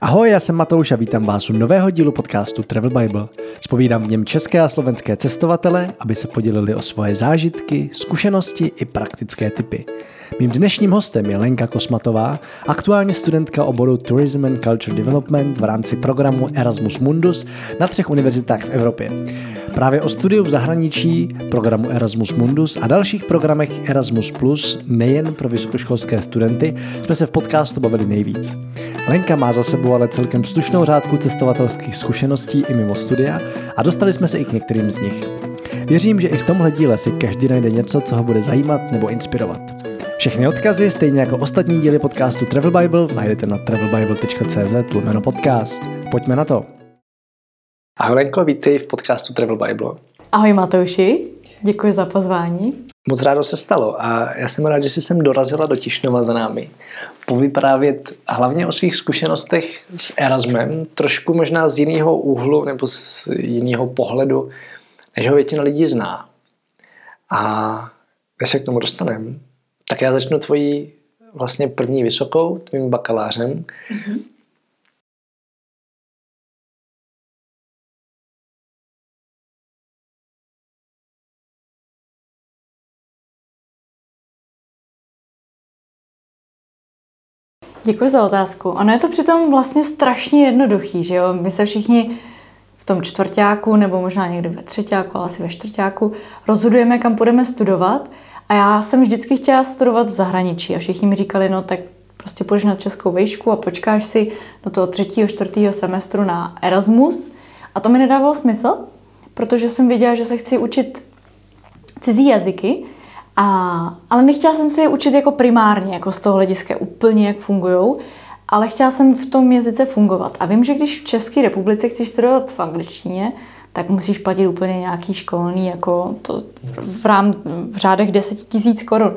Ahoj, já jsem Matouš a vítám vás u nového dílu podcastu Travel Bible. Spovídám v něm české a slovenské cestovatele, aby se podělili o svoje zážitky, zkušenosti i praktické typy. Mým dnešním hostem je Lenka Kosmatová, aktuálně studentka oboru Tourism and Culture Development v rámci programu Erasmus Mundus na třech univerzitách v Evropě. Právě o studiu v zahraničí, programu Erasmus Mundus a dalších programech Erasmus Plus nejen pro vysokoškolské studenty jsme se v podcastu bavili nejvíc. Lenka má za sebou ale celkem slušnou řádku cestovatelských zkušeností i mimo studia a dostali jsme se i k některým z nich. Věřím, že i v tomhle díle si každý najde něco, co ho bude zajímat nebo inspirovat. Všechny odkazy, stejně jako ostatní díly podcastu Travel Bible, najdete na travelbible.cz lomeno podcast. Pojďme na to. Ahoj Lenko, vítej v podcastu Travel Bible. Ahoj Matouši, děkuji za pozvání. Moc rádo se stalo a já jsem rád, že jsi sem dorazila do Tišnova za námi. Povyprávět hlavně o svých zkušenostech s Erasmem, trošku možná z jiného úhlu nebo z jiného pohledu, než ho většina lidí zná. A když se k tomu dostaneme, tak já začnu tvojí vlastně první vysokou, tvým bakalářem. Mm-hmm. Děkuji za otázku. Ono je to přitom vlastně strašně jednoduchý, že jo? My se všichni v tom čtvrtáku nebo možná někdy ve třetíku, ale asi ve čtvrtáku rozhodujeme, kam budeme studovat. A já jsem vždycky chtěla studovat v zahraničí a všichni mi říkali, no tak prostě půjdeš na českou vejšku a počkáš si do toho třetího, čtvrtého semestru na Erasmus. A to mi nedávalo smysl, protože jsem věděla, že se chci učit cizí jazyky a, ale nechtěla jsem se je učit jako primárně, jako z toho hlediska úplně, jak fungují, ale chtěla jsem v tom jazyce fungovat. A vím, že když v České republice chceš studovat v angličtině, tak musíš platit úplně nějaký školní, jako to v, rám, v řádech 10 tisíc korun.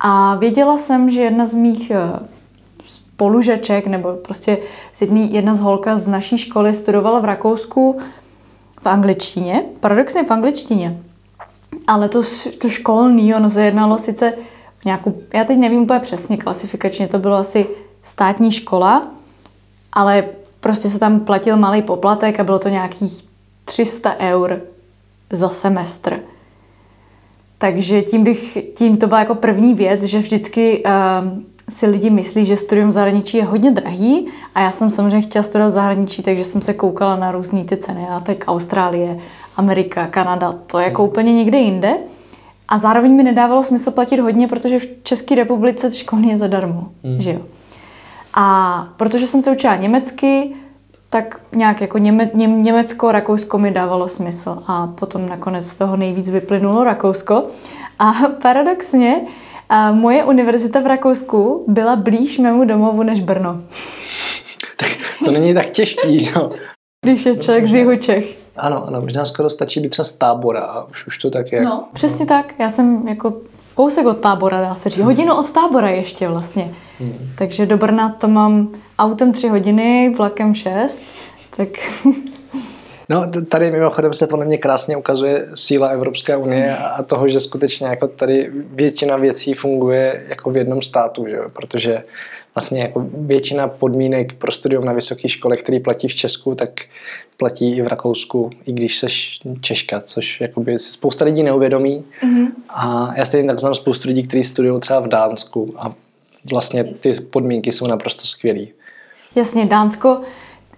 A věděla jsem, že jedna z mých eh, spolužeček, nebo prostě z jedný, jedna z holka z naší školy studovala v Rakousku v angličtině, paradoxně v angličtině. Ale to, to školní, ono se jednalo sice v nějakou, já teď nevím úplně přesně klasifikačně, to bylo asi státní škola, ale prostě se tam platil malý poplatek a bylo to nějakých 300 eur za semestr. Takže tím, bych, tím to byla jako první věc, že vždycky uh, si lidi myslí, že studium v zahraničí je hodně drahý a já jsem samozřejmě chtěla studovat v zahraničí, takže jsem se koukala na různé ty ceny a tak Austrálie, Amerika, Kanada, to je jako hmm. úplně někde jinde. A zároveň mi nedávalo smysl platit hodně, protože v České republice školní je zadarmo, mm. že jo. A protože jsem se učila německy, tak nějak jako Něme, Ně, Německo, Rakousko mi dávalo smysl. A potom nakonec z toho nejvíc vyplynulo Rakousko. A paradoxně, a moje univerzita v Rakousku byla blíž mému domovu než Brno. Tak to není tak těžký, že jo? Když je člověk z jihu Čech. Ano, ano, možná skoro stačí být třeba z tábora a už, už to tak je. No, přesně no. tak. Já jsem jako kousek od tábora, dá se říct. Hodinu od tábora ještě vlastně. Hmm. Takže do Brna to mám autem tři hodiny, vlakem šest. Tak... No, tady mimochodem se podle mě krásně ukazuje síla Evropské unie a toho, že skutečně jako tady většina věcí funguje jako v jednom státu, že? protože vlastně jako většina podmínek pro studium na vysoké škole, který platí v Česku, tak platí i v Rakousku, i když seš Češka, což jakoby spousta lidí neuvědomí. Mm-hmm. A já stejně tak znám spoustu lidí, kteří studují třeba v Dánsku a vlastně ty podmínky jsou naprosto skvělé. Jasně, Dánsko,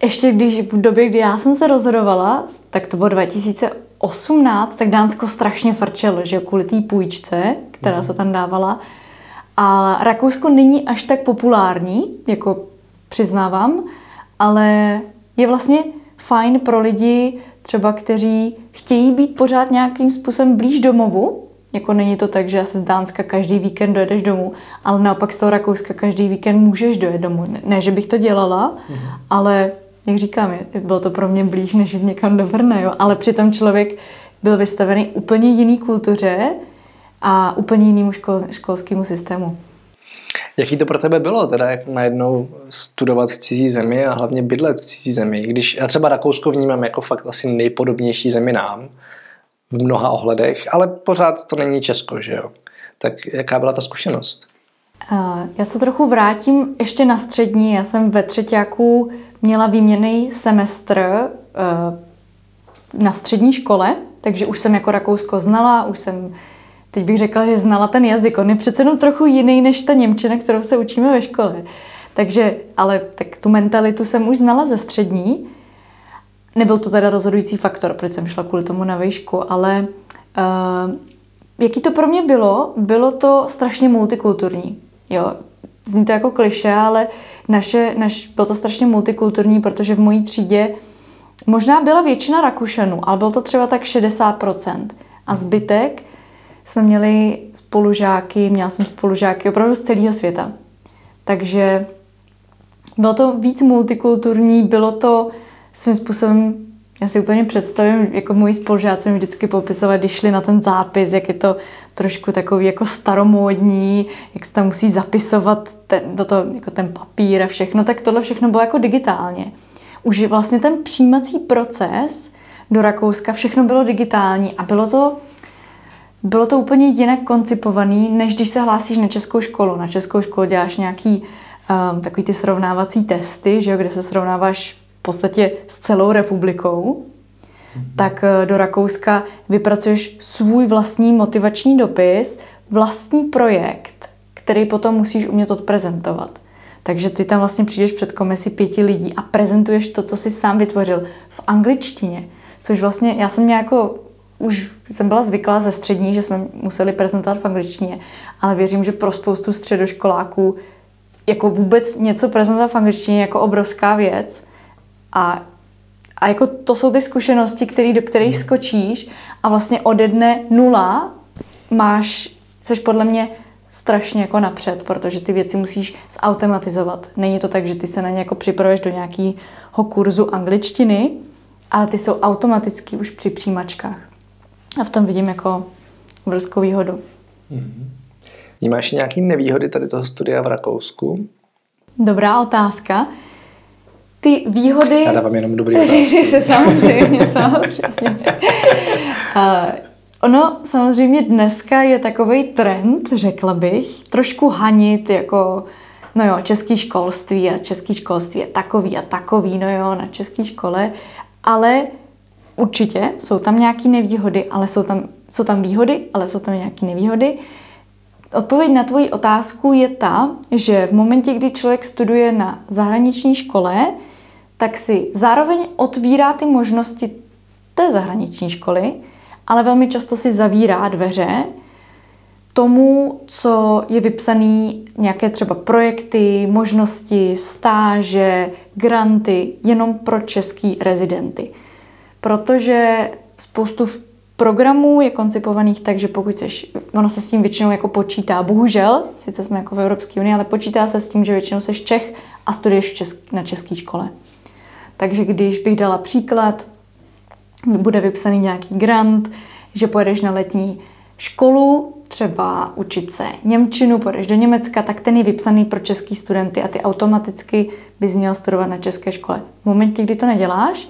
ještě když v době, kdy já jsem se rozhodovala, tak to bylo 2018, tak Dánsko strašně frčelo, že kvůli té půjčce, která mm-hmm. se tam dávala, a Rakousko není až tak populární, jako přiznávám, ale je vlastně fajn pro lidi, třeba kteří chtějí být pořád nějakým způsobem blíž domovu, jako není to tak, že asi z Dánska každý víkend dojedeš domů, ale naopak z toho Rakouska každý víkend můžeš dojet domů. Ne, že bych to dělala, mm-hmm. ale jak říkám, bylo to pro mě blíž, než jít někam do Brna, jo? ale přitom člověk byl vystavený úplně jiný kultuře, a úplně jinému škol, školskému systému. Jaký to pro tebe bylo teda jak najednou studovat v cizí zemi a hlavně bydlet v cizí zemi? Když já třeba Rakousko vnímám jako fakt asi nejpodobnější zemi nám v mnoha ohledech, ale pořád to není Česko, že jo? Tak jaká byla ta zkušenost? Já se trochu vrátím ještě na střední. Já jsem ve třetíku měla výměný semestr eh, na střední škole, takže už jsem jako Rakousko znala, už jsem, teď bych řekla, že znala ten jazyk. On je přece jenom trochu jiný než ta Němčina, kterou se učíme ve škole. Takže, ale tak tu mentalitu jsem už znala ze střední. Nebyl to teda rozhodující faktor, proč jsem šla kvůli tomu na výšku, ale uh, jaký to pro mě bylo? Bylo to strašně multikulturní. Jo, zní to jako kliše, ale naše, naš, bylo to strašně multikulturní, protože v mojí třídě možná byla většina Rakušanů, ale bylo to třeba tak 60%. A zbytek jsme měli spolužáky, měla jsem spolužáky opravdu z celého světa. Takže bylo to víc multikulturní, bylo to svým způsobem, já si úplně představím, jako moji spolužáci mi vždycky popisovat, když šli na ten zápis, jak je to trošku takový jako staromódní, jak se tam musí zapisovat ten, do toho, jako ten papír a všechno, tak tohle všechno bylo jako digitálně. Už vlastně ten přijímací proces do Rakouska, všechno bylo digitální a bylo to, bylo to úplně jinak koncipovaný, než když se hlásíš na českou školu. Na českou školu děláš nějaký um, takový ty srovnávací testy, že jo, kde se srovnáváš v podstatě s celou republikou, mm-hmm. tak uh, do Rakouska vypracuješ svůj vlastní motivační dopis, vlastní projekt, který potom musíš umět odprezentovat. Takže ty tam vlastně přijdeš před komisi pěti lidí a prezentuješ to, co jsi sám vytvořil v angličtině. Což vlastně, já jsem jako už jsem byla zvyklá ze střední, že jsme museli prezentovat v angličtině, ale věřím, že pro spoustu středoškoláků jako vůbec něco prezentovat v angličtině jako obrovská věc. A, a jako to jsou ty zkušenosti, který, do kterých hmm. skočíš a vlastně ode dne nula máš, což podle mě strašně jako napřed, protože ty věci musíš zautomatizovat. Není to tak, že ty se na ně jako připravuješ do nějakého kurzu angličtiny, ale ty jsou automaticky už při přijímačkách. A v tom vidím jako obrovskou výhodu. Mm-hmm. Vnímáš nějaké nevýhody tady toho studia v Rakousku? Dobrá otázka. Ty výhody... Já dávám jenom dobrý otázky. samozřejmě, samozřejmě. uh, ono samozřejmě dneska je takový trend, řekla bych, trošku hanit jako no jo, český školství a český školství je takový a takový, no jo, na české škole, ale určitě jsou tam nějaké nevýhody, ale jsou tam, jsou tam výhody, ale jsou tam nějaké nevýhody. Odpověď na tvoji otázku je ta, že v momentě, kdy člověk studuje na zahraniční škole, tak si zároveň otvírá ty možnosti té zahraniční školy, ale velmi často si zavírá dveře tomu, co je vypsaný, nějaké třeba projekty, možnosti, stáže, granty, jenom pro český rezidenty. Protože spoustu programů je koncipovaných tak, že pokud seš, ono se s tím většinou jako počítá, bohužel, sice jsme jako v Evropské unii, ale počítá se s tím, že většinou seš Čech a studuješ česk, na české škole. Takže když bych dala příklad, bude vypsaný nějaký grant, že pojedeš na letní školu, třeba učit se Němčinu, pojedeš do Německa, tak ten je vypsaný pro český studenty a ty automaticky bys měl studovat na české škole. V momentě, kdy to neděláš,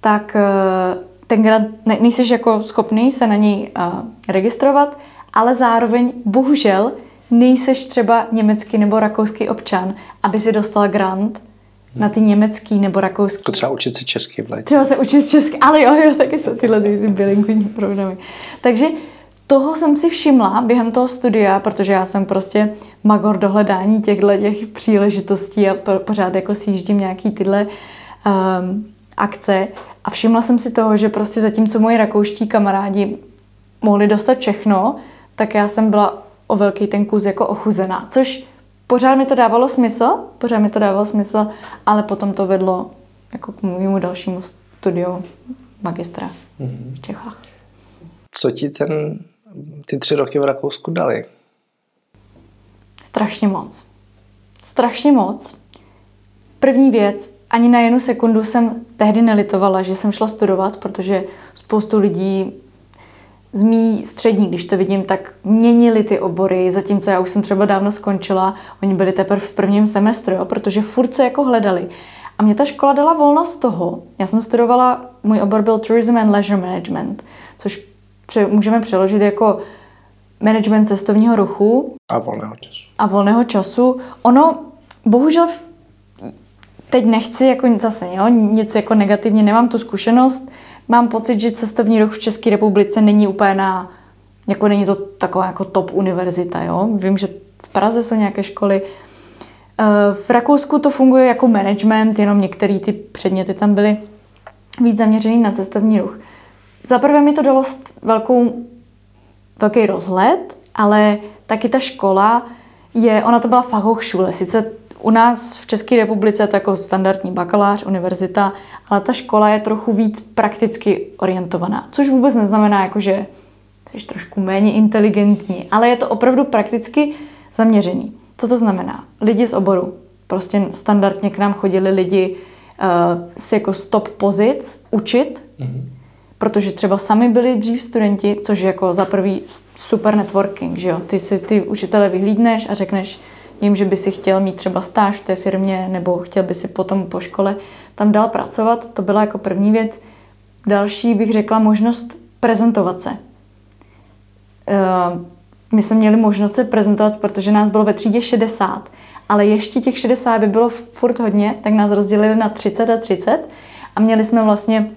tak eh, ten grant, ne, nejsi jako schopný se na něj uh, registrovat, ale zároveň bohužel nejseš třeba německý nebo rakouský občan, aby si dostal grant na ty německý nebo rakouský. To třeba učit se česky v létě. Třeba se učit česky, ale jo, jo, taky jsou tyhle ty, ty bilingvní programy. Takže toho jsem si všimla během toho studia, protože já jsem prostě magor do hledání těchto těch příležitostí a pořád jako sjíždím nějaký tyhle um, akce, a všimla jsem si toho, že prostě zatímco moji rakouští kamarádi mohli dostat všechno, tak já jsem byla o velký ten kus jako ochuzená. Což pořád mi to dávalo smysl, pořád mi to dávalo smysl, ale potom to vedlo jako k mému dalšímu studiu magistra mm-hmm. v Čechách. Co ti ten, ty tři roky v Rakousku dali? Strašně moc. Strašně moc. První věc, ani na jednu sekundu jsem tehdy nelitovala, že jsem šla studovat, protože spoustu lidí z mý střední, když to vidím, tak měnili ty obory, zatímco já už jsem třeba dávno skončila, oni byli teprve v prvním semestru, jo, protože furt se jako hledali. A mě ta škola dala volnost toho. Já jsem studovala, můj obor byl Tourism and Leisure Management, což pře- můžeme přeložit jako management cestovního ruchu. A volného času. A volného času. Ono, bohužel teď nechci jako zase, jo, nic jako negativně, nemám tu zkušenost, mám pocit, že cestovní ruch v České republice není úplně na, jako není to taková jako top univerzita, jo. Vím, že v Praze jsou nějaké školy, eh, v Rakousku to funguje jako management, jenom některé ty předměty tam byly víc zaměřený na cestovní ruch. Za prvé mi to dalo velkou, velký rozhled, ale taky ta škola je, ona to byla Fachhochschule, sice u nás v České republice je to jako standardní bakalář, univerzita, ale ta škola je trochu víc prakticky orientovaná, což vůbec neznamená, jako že jsi trošku méně inteligentní, ale je to opravdu prakticky zaměřený. Co to znamená? Lidi z oboru. Prostě standardně k nám chodili lidi uh, si jako stop pozic učit, mm-hmm. protože třeba sami byli dřív studenti, což je jako za prvý super networking, že jo? Ty si ty učitele vyhlídneš a řekneš, jim, že by si chtěl mít třeba stáž v té firmě nebo chtěl by si potom po škole tam dál pracovat. To byla jako první věc. Další bych řekla možnost prezentovat se. Eh, my jsme měli možnost se prezentovat, protože nás bylo ve třídě 60, ale ještě těch 60 by bylo furt hodně, tak nás rozdělili na 30 a 30 a měli jsme vlastně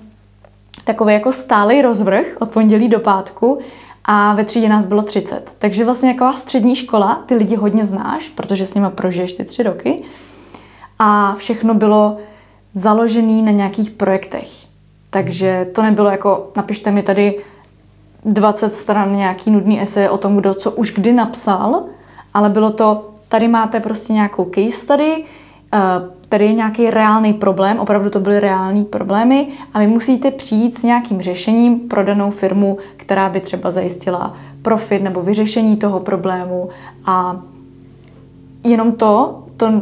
takový jako stálý rozvrh od pondělí do pátku a ve třídě nás bylo 30. Takže vlastně taková střední škola, ty lidi hodně znáš, protože s nimi prožiješ ty tři roky a všechno bylo založené na nějakých projektech. Takže to nebylo jako, napište mi tady 20 stran nějaký nudný esej o tom, kdo co už kdy napsal, ale bylo to, tady máte prostě nějakou case study, eh, tady je nějaký reálný problém, opravdu to byly reální problémy a vy musíte přijít s nějakým řešením pro danou firmu, která by třeba zajistila profit nebo vyřešení toho problému a jenom to, to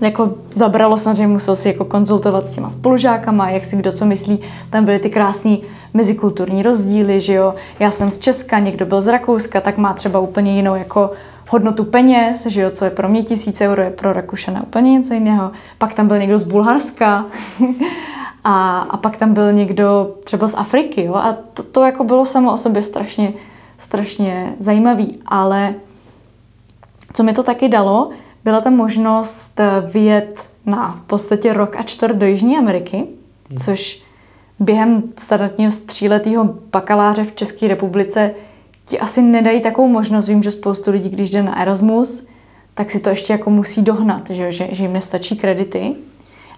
jako zabralo, samozřejmě musel si jako konzultovat s těma spolužákama, jak si kdo co myslí. Tam byly ty krásné mezikulturní rozdíly, že jo. Já jsem z Česka, někdo byl z Rakouska, tak má třeba úplně jinou jako hodnotu peněz, že jo, co je pro mě tisíc euro, je pro Rakušana úplně něco jiného. Pak tam byl někdo z Bulharska a, a pak tam byl někdo třeba z Afriky, jo, a to, to jako bylo samo o sobě strašně, strašně zajímavý, ale co mi to taky dalo, byla ta možnost vyjet na v podstatě rok a čtvrt do Jižní Ameriky, hmm. což během standardního tříletého bakaláře v České republice ti asi nedají takovou možnost. Vím, že spoustu lidí, když jde na Erasmus, tak si to ještě jako musí dohnat, že, že, že jim nestačí kredity.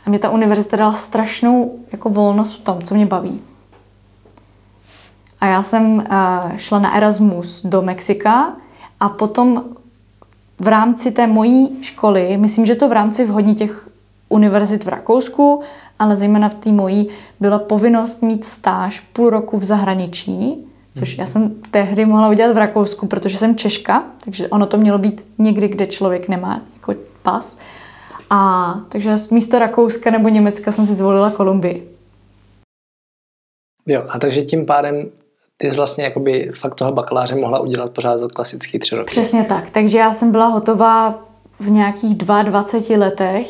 A mě ta univerzita dala strašnou jako volnost v tom, co mě baví. A já jsem uh, šla na Erasmus do Mexika a potom v rámci té mojí školy, myslím, že to v rámci hodně těch univerzit v Rakousku, ale zejména v té mojí, byla povinnost mít stáž půl roku v zahraničí, což já jsem tehdy mohla udělat v Rakousku, protože jsem Češka, takže ono to mělo být někdy, kde člověk nemá jako pas. A takže místo Rakouska nebo Německa jsem si zvolila Kolumbii. Jo, a takže tím pádem ty jsi vlastně jakoby fakt toho bakaláře mohla udělat pořád za klasický tři roky. Přesně tak. Takže já jsem byla hotová v nějakých 22 letech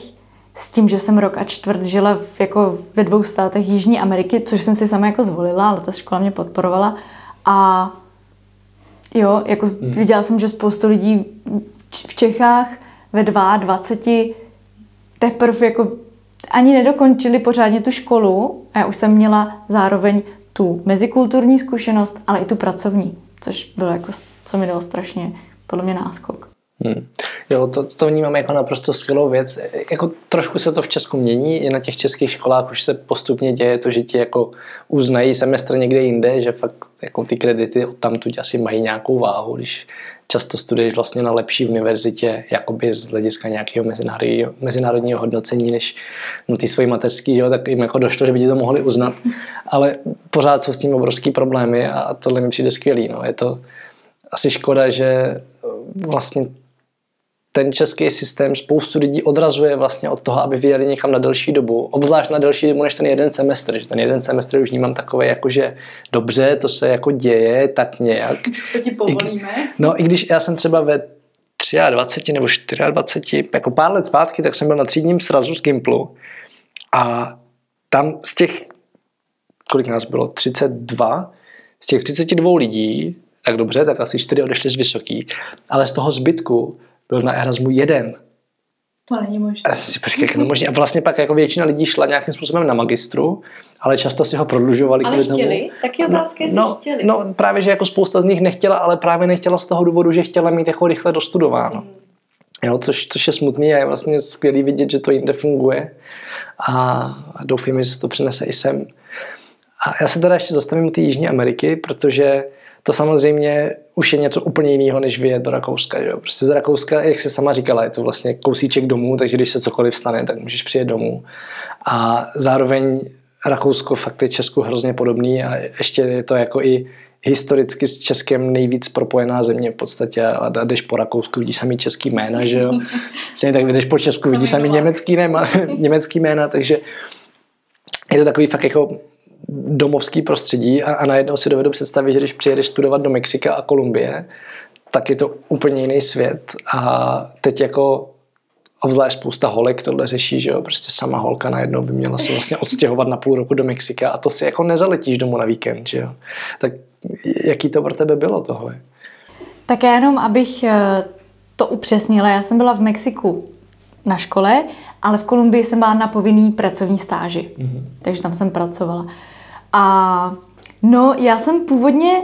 s tím, že jsem rok a čtvrt žila v, jako ve dvou státech Jižní Ameriky, což jsem si sama jako zvolila, ale ta škola mě podporovala. A jo, jako hmm. viděla jsem, že spoustu lidí v Čechách ve 22 teprve jako ani nedokončili pořádně tu školu a já už jsem měla zároveň tu mezikulturní zkušenost, ale i tu pracovní, což bylo jako, co mi dalo strašně podle mě náskok. Hmm. Jo, to, to vnímám jako naprosto skvělou věc. Jako trošku se to v Česku mění, i na těch českých školách už se postupně děje to, že ti jako uznají semestr někde jinde, že fakt jako ty kredity od tamtud asi mají nějakou váhu, když často studuješ vlastně na lepší univerzitě, jakoby z hlediska nějakého mezinárodního, mezinárodního hodnocení, než na ty svoji mateřský, jo, tak jim jako došlo, že by ti to mohli uznat. Ale pořád jsou s tím obrovský problémy a tohle mi přijde skvělý. No. Je to asi škoda, že vlastně ten český systém spoustu lidí odrazuje vlastně od toho, aby vyjeli někam na delší dobu, obzvlášť na delší dobu než ten jeden semestr, že ten jeden semestr už vnímám takové jako, že dobře, to se jako děje, tak nějak. To ti povolíme. I, no i když já jsem třeba ve 23 nebo 24, jako pár let zpátky, tak jsem byl na třídním srazu z Gimplu a tam z těch, kolik nás bylo, 32, z těch 32 lidí, tak dobře, tak asi 4 odešli z vysoký, ale z toho zbytku byl na Erasmu jeden. To není možné. A si počkej, jak no možný. A vlastně pak jako většina lidí šla nějakým způsobem na magistru, ale často si ho prodlužovali. Ale chtěli? Tomu. Taky otázka, jestli no, chtěli. No právě, že jako spousta z nich nechtěla, ale právě nechtěla z toho důvodu, že chtěla mít jako rychle dostudováno. Mm. Jo, což, což je smutný a je vlastně skvělý vidět, že to jinde funguje a, doufíme, že se to přinese i sem. A já se teda ještě zastavím u té Jižní Ameriky, protože to samozřejmě už je něco úplně jiného, než vyjet do Rakouska. Že jo? Prostě z Rakouska, jak se sama říkala, je to vlastně kousíček domů, takže když se cokoliv stane, tak můžeš přijet domů. A zároveň Rakousko fakt je Česku hrozně podobný a ještě je to jako i historicky s Českem nejvíc propojená země v podstatě a jdeš po Rakousku, vidíš samý český jména, že jo. Stejně tak jdeš po Česku, vidíš samý německý, nema, německý jména, takže je to takový fakt jako domovský prostředí a, a najednou si dovedu představit, že když přijedeš studovat do Mexika a Kolumbie, tak je to úplně jiný svět a teď jako obzvlášť spousta holek tohle řeší, že jo, prostě sama holka najednou by měla se vlastně odstěhovat na půl roku do Mexika a to si jako nezaletíš domů na víkend, že jo. Tak jaký to pro tebe bylo tohle? Tak já jenom, abych eh, to upřesnila, já jsem byla v Mexiku na škole, ale v Kolumbii jsem byla na povinný pracovní stáži, mm-hmm. takže tam jsem pracovala. A no, já jsem původně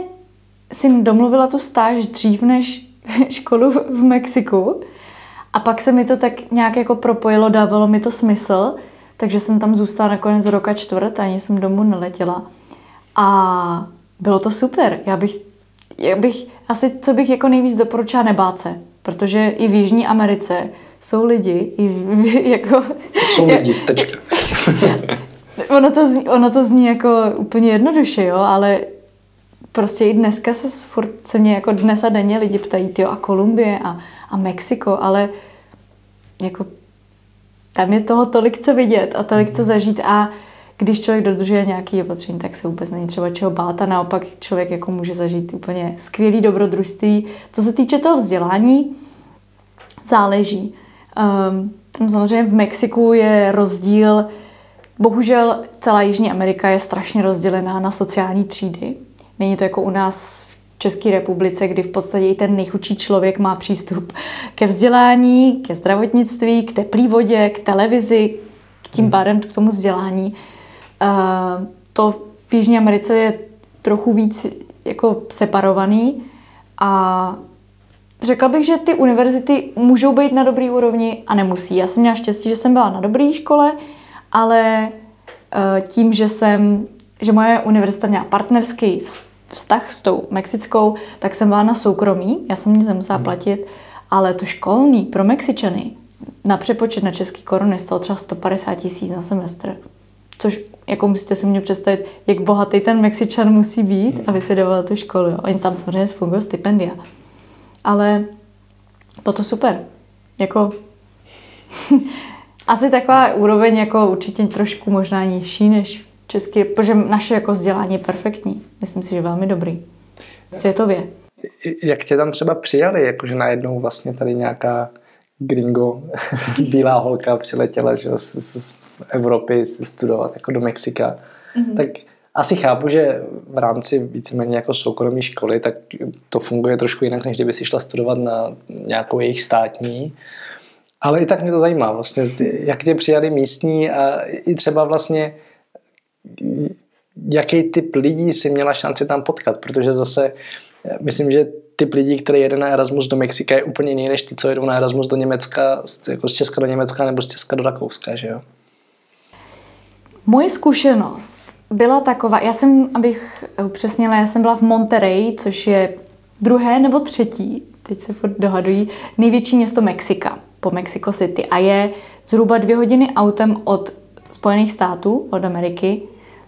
si domluvila tu stáž dřív než školu v Mexiku a pak se mi to tak nějak jako propojilo, dávalo mi to smysl, takže jsem tam zůstala nakonec roka čtvrt, ani jsem domů neletěla. A bylo to super. Já bych, já bych asi, co bych jako nejvíc doporučila, nebát se. Protože i v Jižní Americe jsou lidi, i jako... Jsou lidi, tečka. ono, to zní, ono to zní jako úplně jednoduše, jo, ale prostě i dneska se furt, se mě jako dnes a denně lidi ptají, ty a Kolumbie a, a Mexiko, ale jako tam je toho tolik co vidět a tolik co zažít a když člověk dodržuje nějaký opatření, tak se vůbec není třeba čeho bát a naopak člověk jako může zažít úplně skvělý dobrodružství. Co se týče toho vzdělání, záleží. Um, tam samozřejmě v Mexiku je rozdíl, bohužel celá Jižní Amerika je strašně rozdělená na sociální třídy. Není to jako u nás v České republice, kdy v podstatě i ten nejchudší člověk má přístup ke vzdělání, ke zdravotnictví, k teplé vodě, k televizi, k tím hmm. pádem k tomu vzdělání. Uh, to v Jižní Americe je trochu víc jako separovaný a Řekla bych, že ty univerzity můžou být na dobrý úrovni a nemusí. Já jsem měla štěstí, že jsem byla na dobré škole, ale eh, tím, že jsem, že moje univerzita měla partnerský vztah s tou mexickou, tak jsem byla na soukromí, já jsem nic nemusela hmm. platit, ale to školní pro Mexičany na přepočet na český koruny stalo třeba 150 tisíc na semestr. Což, jako musíte si mě představit, jak bohatý ten Mexičan musí být, hmm. aby se dával tu školu. Jo. Oni tam samozřejmě fungují stipendia ale bylo to super. Jako asi taková úroveň jako určitě trošku možná nižší než český, protože naše jako vzdělání je perfektní. Myslím si, že velmi dobrý. Světově. Jak tě tam třeba přijali, jakože najednou vlastně tady nějaká gringo, bílá holka přiletěla že, z, z, z Evropy si studovat jako do Mexika. Mm-hmm. Tak asi chápu, že v rámci víceméně jako soukromé školy, tak to funguje trošku jinak, než kdyby si šla studovat na nějakou jejich státní. Ale i tak mě to zajímá, vlastně, jak tě přijali místní a i třeba vlastně jaký typ lidí si měla šanci tam potkat, protože zase myslím, že typ lidí, který jede na Erasmus do Mexika je úplně jiný, než ty, co jedou na Erasmus do Německa, jako z Česka do Německa nebo z Česka do Rakouska, že jo? Moje zkušenost byla taková, já jsem, abych upřesnila, já jsem byla v Monterey, což je druhé nebo třetí, teď se furt dohadují, největší město Mexika, po Mexico City a je zhruba dvě hodiny autem od Spojených států, od Ameriky,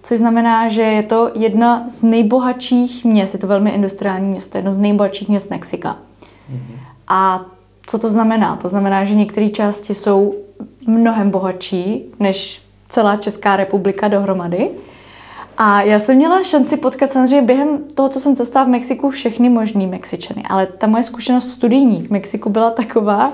což znamená, že je to jedna z nejbohatších měst, je to velmi industriální město, jedno z nejbohatších měst Mexika. Mm-hmm. A co to znamená? To znamená, že některé části jsou mnohem bohatší než celá Česká republika dohromady. A já jsem měla šanci potkat samozřejmě během toho, co jsem cestovala v Mexiku, všechny možný Mexičany. Ale ta moje zkušenost studijní v Mexiku byla taková,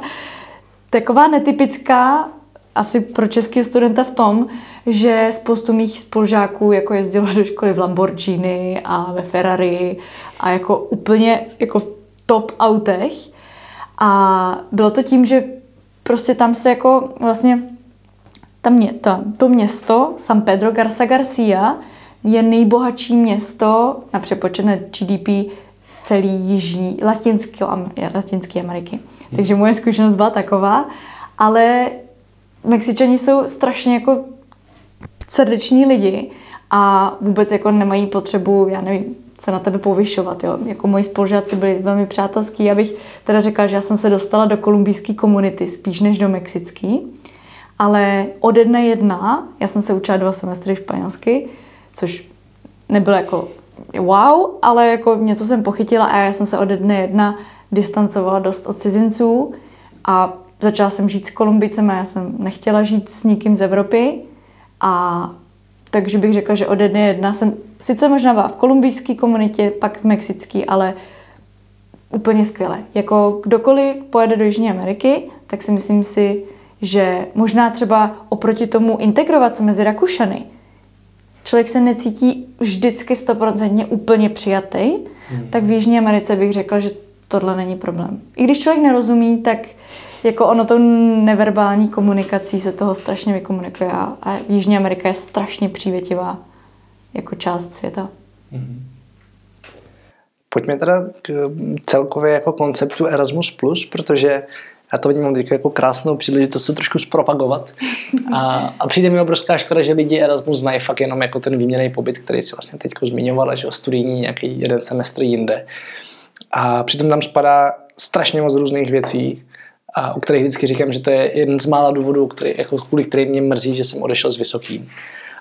taková netypická asi pro český studenta v tom, že spoustu mých spolužáků jako jezdilo do školy v Lamborghini a ve Ferrari a jako úplně jako v top autech. A bylo to tím, že prostě tam se jako vlastně tam mě, to, to město, San Pedro Garza Garcia, je nejbohatší město na přepočet GDP z celé jižní, latinské, latinské Ameriky. Hmm. Takže moje zkušenost byla taková, ale Mexičani jsou strašně jako srdeční lidi a vůbec jako nemají potřebu, já nevím, se na tebe povyšovat. Jo. Jako moji spolužáci byli velmi přátelský. Já bych teda řekla, že já jsem se dostala do kolumbijské komunity spíš než do mexické. Ale ode dne jedna, já jsem se učila dva semestry španělsky, což nebylo jako wow, ale jako něco jsem pochytila a já jsem se ode dne jedna distancovala dost od cizinců a začala jsem žít s Kolumbicem a já jsem nechtěla žít s nikým z Evropy a takže bych řekla, že ode dne jedna jsem sice možná byla v kolumbijské komunitě, pak v mexické, ale úplně skvěle. Jako kdokoliv pojede do Jižní Ameriky, tak si myslím si, že možná třeba oproti tomu integrovat se mezi Rakušany, člověk se necítí vždycky stoprocentně úplně přijatý, hmm. tak v Jižní Americe bych řekla, že tohle není problém. I když člověk nerozumí, tak jako ono to neverbální komunikací se toho strašně vykomunikuje a, Jižní Amerika je strašně přívětivá jako část světa. Mm-hmm. Pojďme teda k celkově jako konceptu Erasmus+, protože já to vnímám teď jako krásnou příležitost to trošku zpropagovat. A, a přijde mi obrovská škoda, že lidi Erasmus znají fakt jenom jako ten výměný pobyt, který si vlastně teď zmiňovala, že o studijní nějaký jeden semestr jinde. A přitom tam spadá strašně moc různých věcí, a u kterých vždycky říkám, že to je jeden z mála důvodů, který, jako kvůli kterým mě mrzí, že jsem odešel z vysokým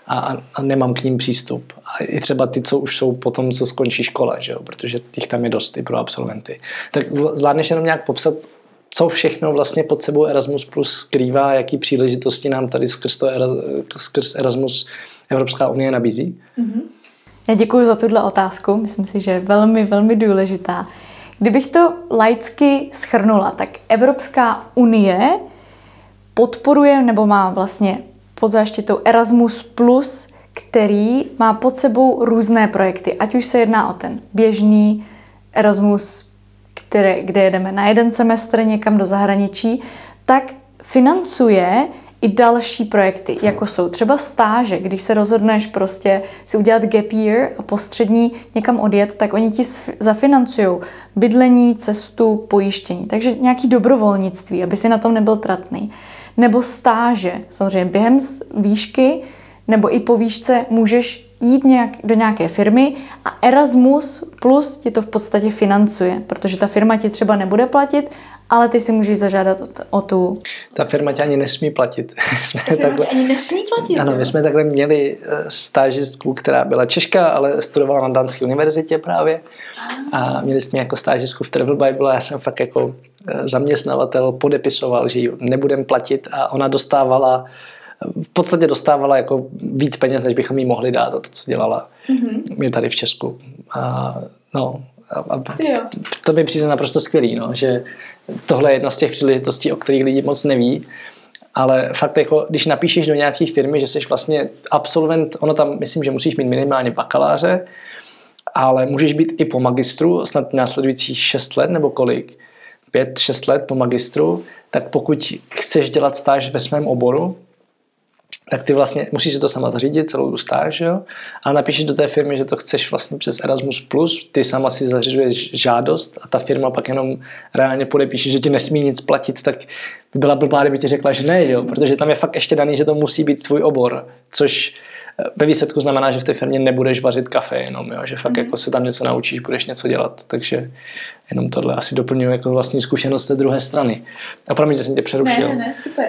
a, a nemám k ním přístup. A i třeba ty, co už jsou potom, co skončí škola, že jo? protože těch tam je dost i pro absolventy. Tak zvládneš jenom nějak popsat, co všechno vlastně pod sebou Erasmus Plus skrývá, jaký příležitosti nám tady skrz, to skrz Erasmus Evropská unie nabízí? Mm-hmm. Já děkuji za tuhle otázku, myslím si, že je velmi, velmi důležitá. Kdybych to laicky schrnula, tak Evropská unie podporuje nebo má vlastně pod záštitou Erasmus+, Plus, který má pod sebou různé projekty. Ať už se jedná o ten běžný Erasmus, které, kde jedeme na jeden semestr někam do zahraničí, tak financuje i další projekty, jako jsou třeba stáže, když se rozhodneš prostě si udělat gap year a postřední někam odjet, tak oni ti zafinancují bydlení, cestu, pojištění. Takže nějaký dobrovolnictví, aby si na tom nebyl tratný. Nebo stáže, samozřejmě během výšky nebo i po výšce můžeš jít nějak, do nějaké firmy a Erasmus Plus ti to v podstatě financuje, protože ta firma ti třeba nebude platit, ale ty si můžeš zažádat o, tu... Ta firma tě ani nesmí platit. jsme Ta firma takhle... ani nesmí platit? Ano, my jsme takhle měli eh, stážistku, která byla Češka, ale studovala na Dánské univerzitě právě. A měli jsme jako stážistku v Travel Bible a já jsem fakt jako eh, zaměstnavatel podepisoval, že ji nebudem platit a ona dostávala v podstatě dostávala jako víc peněz, než bychom jí mohli dát za to, co dělala mm-hmm. mě tady v Česku. A, no, a, a to mi přijde naprosto skvělý, no, že tohle je jedna z těch příležitostí, o kterých lidi moc neví, ale fakt jako, když napíšeš do nějaké firmy, že jsi vlastně absolvent, ono tam, myslím, že musíš mít minimálně bakaláře, ale můžeš být i po magistru, snad následujících 6 let nebo kolik, 5-6 let po magistru, tak pokud chceš dělat stáž ve svém oboru, tak ty vlastně musíš si to sama zařídit, celou tu stáž, jo? a napíšeš do té firmy, že to chceš vlastně přes Erasmus+, plus, ty sama si zařizuješ žádost a ta firma pak jenom reálně podepíše, že ti nesmí nic platit, tak by byla blbá, kdyby ti řekla, že ne, jo? protože tam je fakt ještě daný, že to musí být tvůj obor, což eh, ve výsledku znamená, že v té firmě nebudeš vařit kafe jenom, jo? že fakt mm-hmm. jako se tam něco naučíš, budeš něco dělat, takže jenom tohle asi doplňuji jako vlastní zkušenost z té druhé strany. A pro mě, že jsem tě přerušil. Ne, ne, super.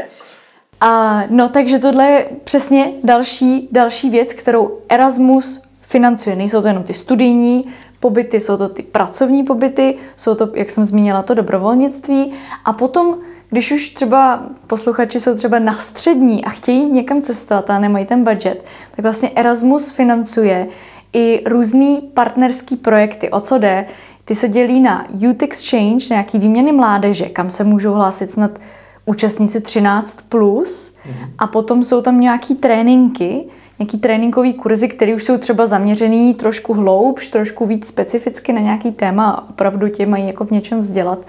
A no, takže tohle je přesně další, další věc, kterou Erasmus financuje. Nejsou to jenom ty studijní pobyty, jsou to ty pracovní pobyty, jsou to, jak jsem zmínila, to dobrovolnictví. A potom, když už třeba posluchači jsou třeba na střední a chtějí někam cestovat a nemají ten budget, tak vlastně Erasmus financuje i různý partnerský projekty. O co jde? Ty se dělí na Youth Exchange, nějaký výměny mládeže, kam se můžou hlásit snad účastníci 13+, plus, mm-hmm. a potom jsou tam nějaký tréninky, nějaký tréninkový kurzy, které už jsou třeba zaměřený trošku hloubš, trošku víc specificky na nějaký téma, opravdu tě mají jako v něčem vzdělat.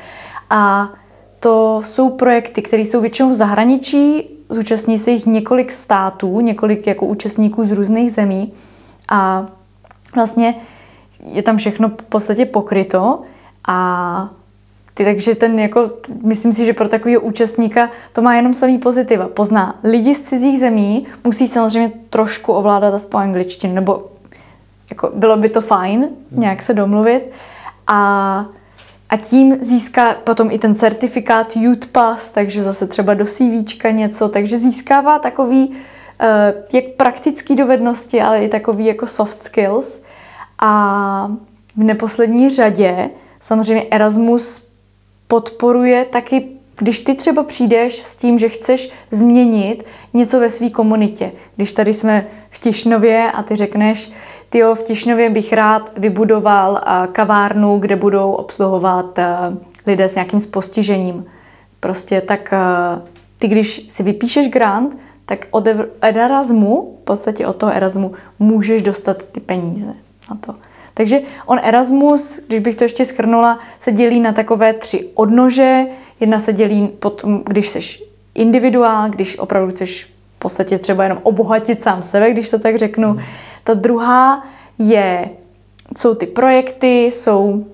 A to jsou projekty, které jsou většinou v zahraničí, zúčastní se jich několik států, několik jako účastníků z různých zemí a vlastně je tam všechno v podstatě pokryto a ty, takže ten jako, myslím si, že pro takového účastníka to má jenom samý pozitiva. Pozná lidi z cizích zemí, musí samozřejmě trošku ovládat aspoň angličtinu, nebo jako bylo by to fajn nějak se domluvit a a tím získá potom i ten certifikát Youth Pass, takže zase třeba do CV něco, takže získává takový eh, jak praktické dovednosti, ale i takový jako soft skills. A v neposlední řadě samozřejmě Erasmus podporuje taky, když ty třeba přijdeš s tím, že chceš změnit něco ve své komunitě. Když tady jsme v Tišnově a ty řekneš, ty v Tišnově bych rád vybudoval kavárnu, kde budou obsluhovat lidé s nějakým postižením. Prostě tak ty, když si vypíšeš grant, tak od Erasmu, v podstatě od toho Erasmu, můžeš dostat ty peníze na to. Takže on Erasmus, když bych to ještě schrnula, se dělí na takové tři odnože. Jedna se dělí potom, když jsi individuál, když opravdu chceš v podstatě třeba jenom obohatit sám sebe, když to tak řeknu. Hmm. Ta druhá je, jsou ty projekty, jsou,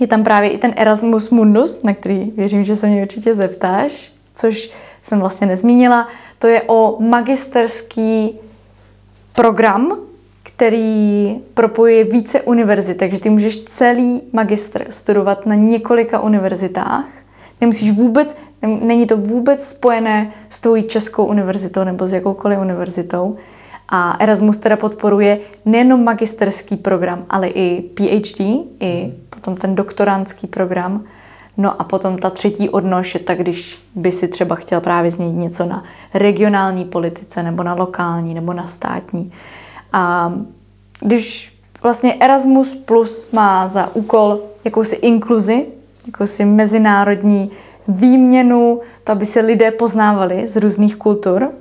je tam právě i ten Erasmus Mundus, na který věřím, že se mě určitě zeptáš, což jsem vlastně nezmínila. To je o magisterský program, který propojuje více univerzit, takže ty můžeš celý magister studovat na několika univerzitách. Nemusíš vůbec, není to vůbec spojené s tvojí českou univerzitou nebo s jakoukoliv univerzitou. A Erasmus teda podporuje nejenom magisterský program, ale i PhD, i potom ten doktorantský program. No a potom ta třetí odnož je tak, když by si třeba chtěl právě změnit něco na regionální politice, nebo na lokální, nebo na státní. A když vlastně Erasmus Plus má za úkol jakousi inkluzi, jakousi mezinárodní výměnu, to, aby se lidé poznávali z různých kultur,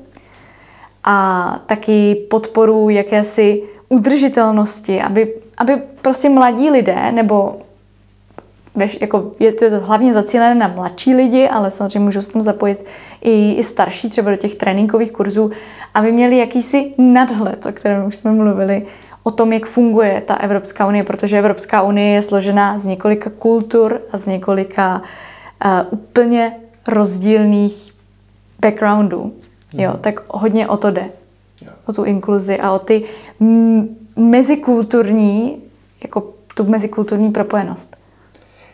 a taky podporu jakési udržitelnosti, aby, aby prostě mladí lidé, nebo jako je to hlavně zacílené na mladší lidi, ale samozřejmě můžou se tam zapojit i, i starší, třeba do těch tréninkových kurzů, aby měli jakýsi nadhled, o kterém už jsme mluvili, o tom, jak funguje ta Evropská unie, protože Evropská unie je složená z několika kultur a z několika uh, úplně rozdílných backgroundů. Jo, tak hodně o to jde. O tu inkluzi a o ty mezikulturní, jako tu mezikulturní propojenost.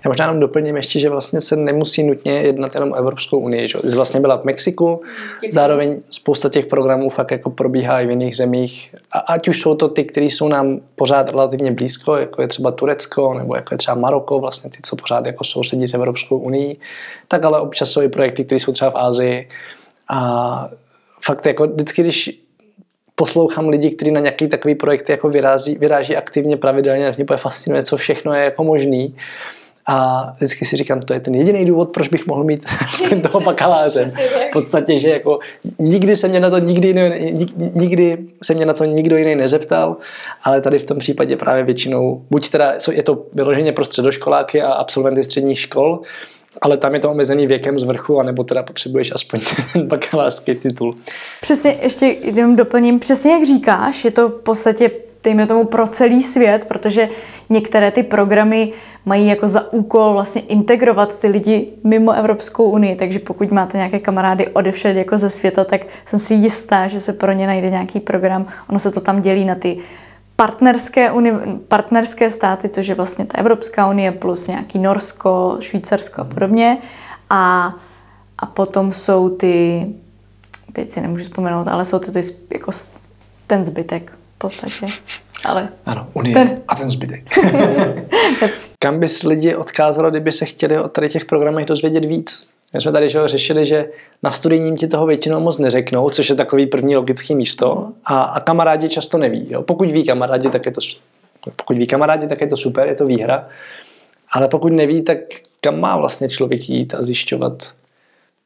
Já možná jenom doplním ještě, že vlastně se nemusí nutně jednat jenom o Evropskou unii. Že? Jsi vlastně byla v Mexiku, zároveň spousta těch programů fakt jako probíhá i v jiných zemích. A ať už jsou to ty, které jsou nám pořád relativně blízko, jako je třeba Turecko, nebo jako je třeba Maroko, vlastně ty, co pořád jako sousedí s Evropskou unii, tak ale občas jsou i projekty, které jsou třeba v Ázii. A fakt jako vždycky, když poslouchám lidi, kteří na nějaký takový projekt jako vyráží, vyráží aktivně, pravidelně, tak mě fascinuje, co všechno je jako možný. A vždycky si říkám, to je ten jediný důvod, proč bych mohl mít aspoň toho bakaláře. V podstatě, že jako nikdy se mě na to nikdy, nikdy se mě na to nikdo jiný nezeptal, ale tady v tom případě právě většinou, buď teda je to vyloženě pro středoškoláky a absolventy středních škol, ale tam je to omezený věkem z vrchu, anebo teda potřebuješ aspoň ten bakalářský titul. Přesně, ještě jenom doplním, přesně jak říkáš, je to v podstatě dejme tomu pro celý svět, protože některé ty programy mají jako za úkol vlastně integrovat ty lidi mimo Evropskou unii, takže pokud máte nějaké kamarády odevšad jako ze světa, tak jsem si jistá, že se pro ně najde nějaký program. Ono se to tam dělí na ty partnerské, uni, partnerské státy, což je vlastně ta Evropská unie plus nějaký Norsko, Švýcarsko a podobně. A, a potom jsou ty, teď si nemůžu vzpomenout, ale jsou to ty jako ten zbytek v podstatě. Ale ano, Unie ten... a ten zbytek. Kam bys lidi odkázalo, kdyby se chtěli o tady těch programech dozvědět víc? My jsme tady že řešili, že na studijním ti toho většinou moc neřeknou, což je takový první logický místo a, a kamarádi často neví. Jo. Pokud ví kamarádi, tak je to pokud ví kamarádi, tak je to super, je to výhra. Ale pokud neví, tak kam má vlastně člověk jít a zjišťovat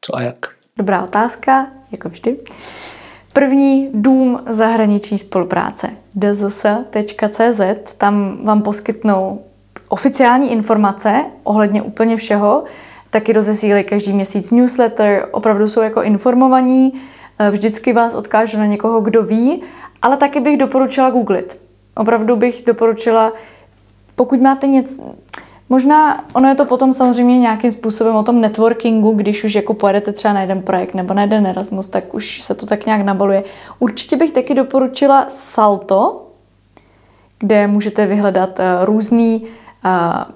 co a jak? Dobrá otázka, jako vždy. První dům zahraniční spolupráce. Dzs.cz, tam vám poskytnou oficiální informace ohledně úplně všeho, taky rozesílají každý měsíc newsletter, opravdu jsou jako informovaní, eh, vždycky vás odkážu na někoho, kdo ví, ale taky bych doporučila googlit. Opravdu bych doporučila, pokud máte něco, Možná ono je to potom samozřejmě nějakým způsobem o tom networkingu, když už jako pojedete třeba na jeden projekt nebo na jeden Erasmus, tak už se to tak nějak nabaluje. Určitě bych taky doporučila Salto, kde můžete vyhledat uh, různý uh,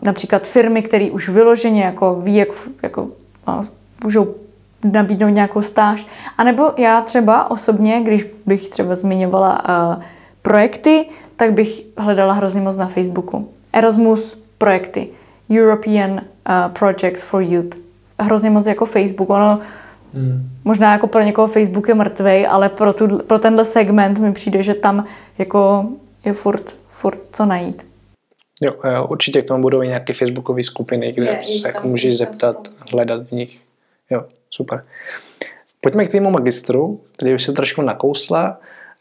například firmy, které už vyloženě jako ví, jak jako, uh, můžou nabídnout nějakou stáž. A nebo já třeba osobně, když bych třeba zmiňovala projekty, tak bych hledala hrozně moc na Facebooku. Erasmus projekty. European uh, Projects for Youth. Hrozně moc jako Facebook. Ono hmm. možná jako pro někoho Facebook je mrtvej, ale pro, tu, pro tenhle segment mi přijde, že tam jako je furt, furt co najít. Jo, jo, určitě k tomu budou i nějaké facebookové skupiny, kde je, se jako můžeš zeptat, hledat v nich. Jo, super. Pojďme k tvému magistru, který už se trošku nakousla.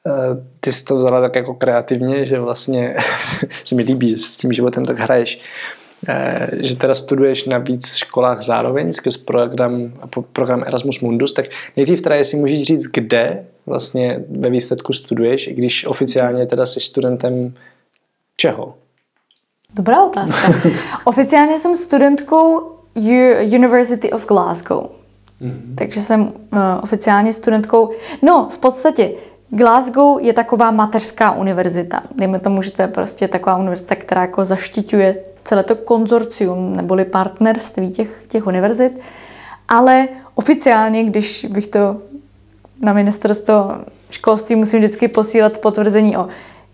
Eh, ty jsi to vzala tak jako kreativně, že vlastně se mi líbí, že se s tím životem tak hraješ. Eh, že teda studuješ na víc školách zároveň skrz program, program Erasmus Mundus, tak nejdřív teda, jestli můžeš říct, kde vlastně ve výsledku studuješ, i když oficiálně teda jsi studentem čeho? Dobrá otázka. Oficiálně jsem studentkou University of Glasgow. Mm-hmm. Takže jsem uh, oficiálně studentkou. No, v podstatě Glasgow je taková mateřská univerzita. Dejme tomu, že to je prostě taková univerzita, která jako zaštiťuje celé to konzorcium neboli partnerství těch, těch univerzit. Ale oficiálně, když bych to na ministerstvo školství musím vždycky posílat potvrzení o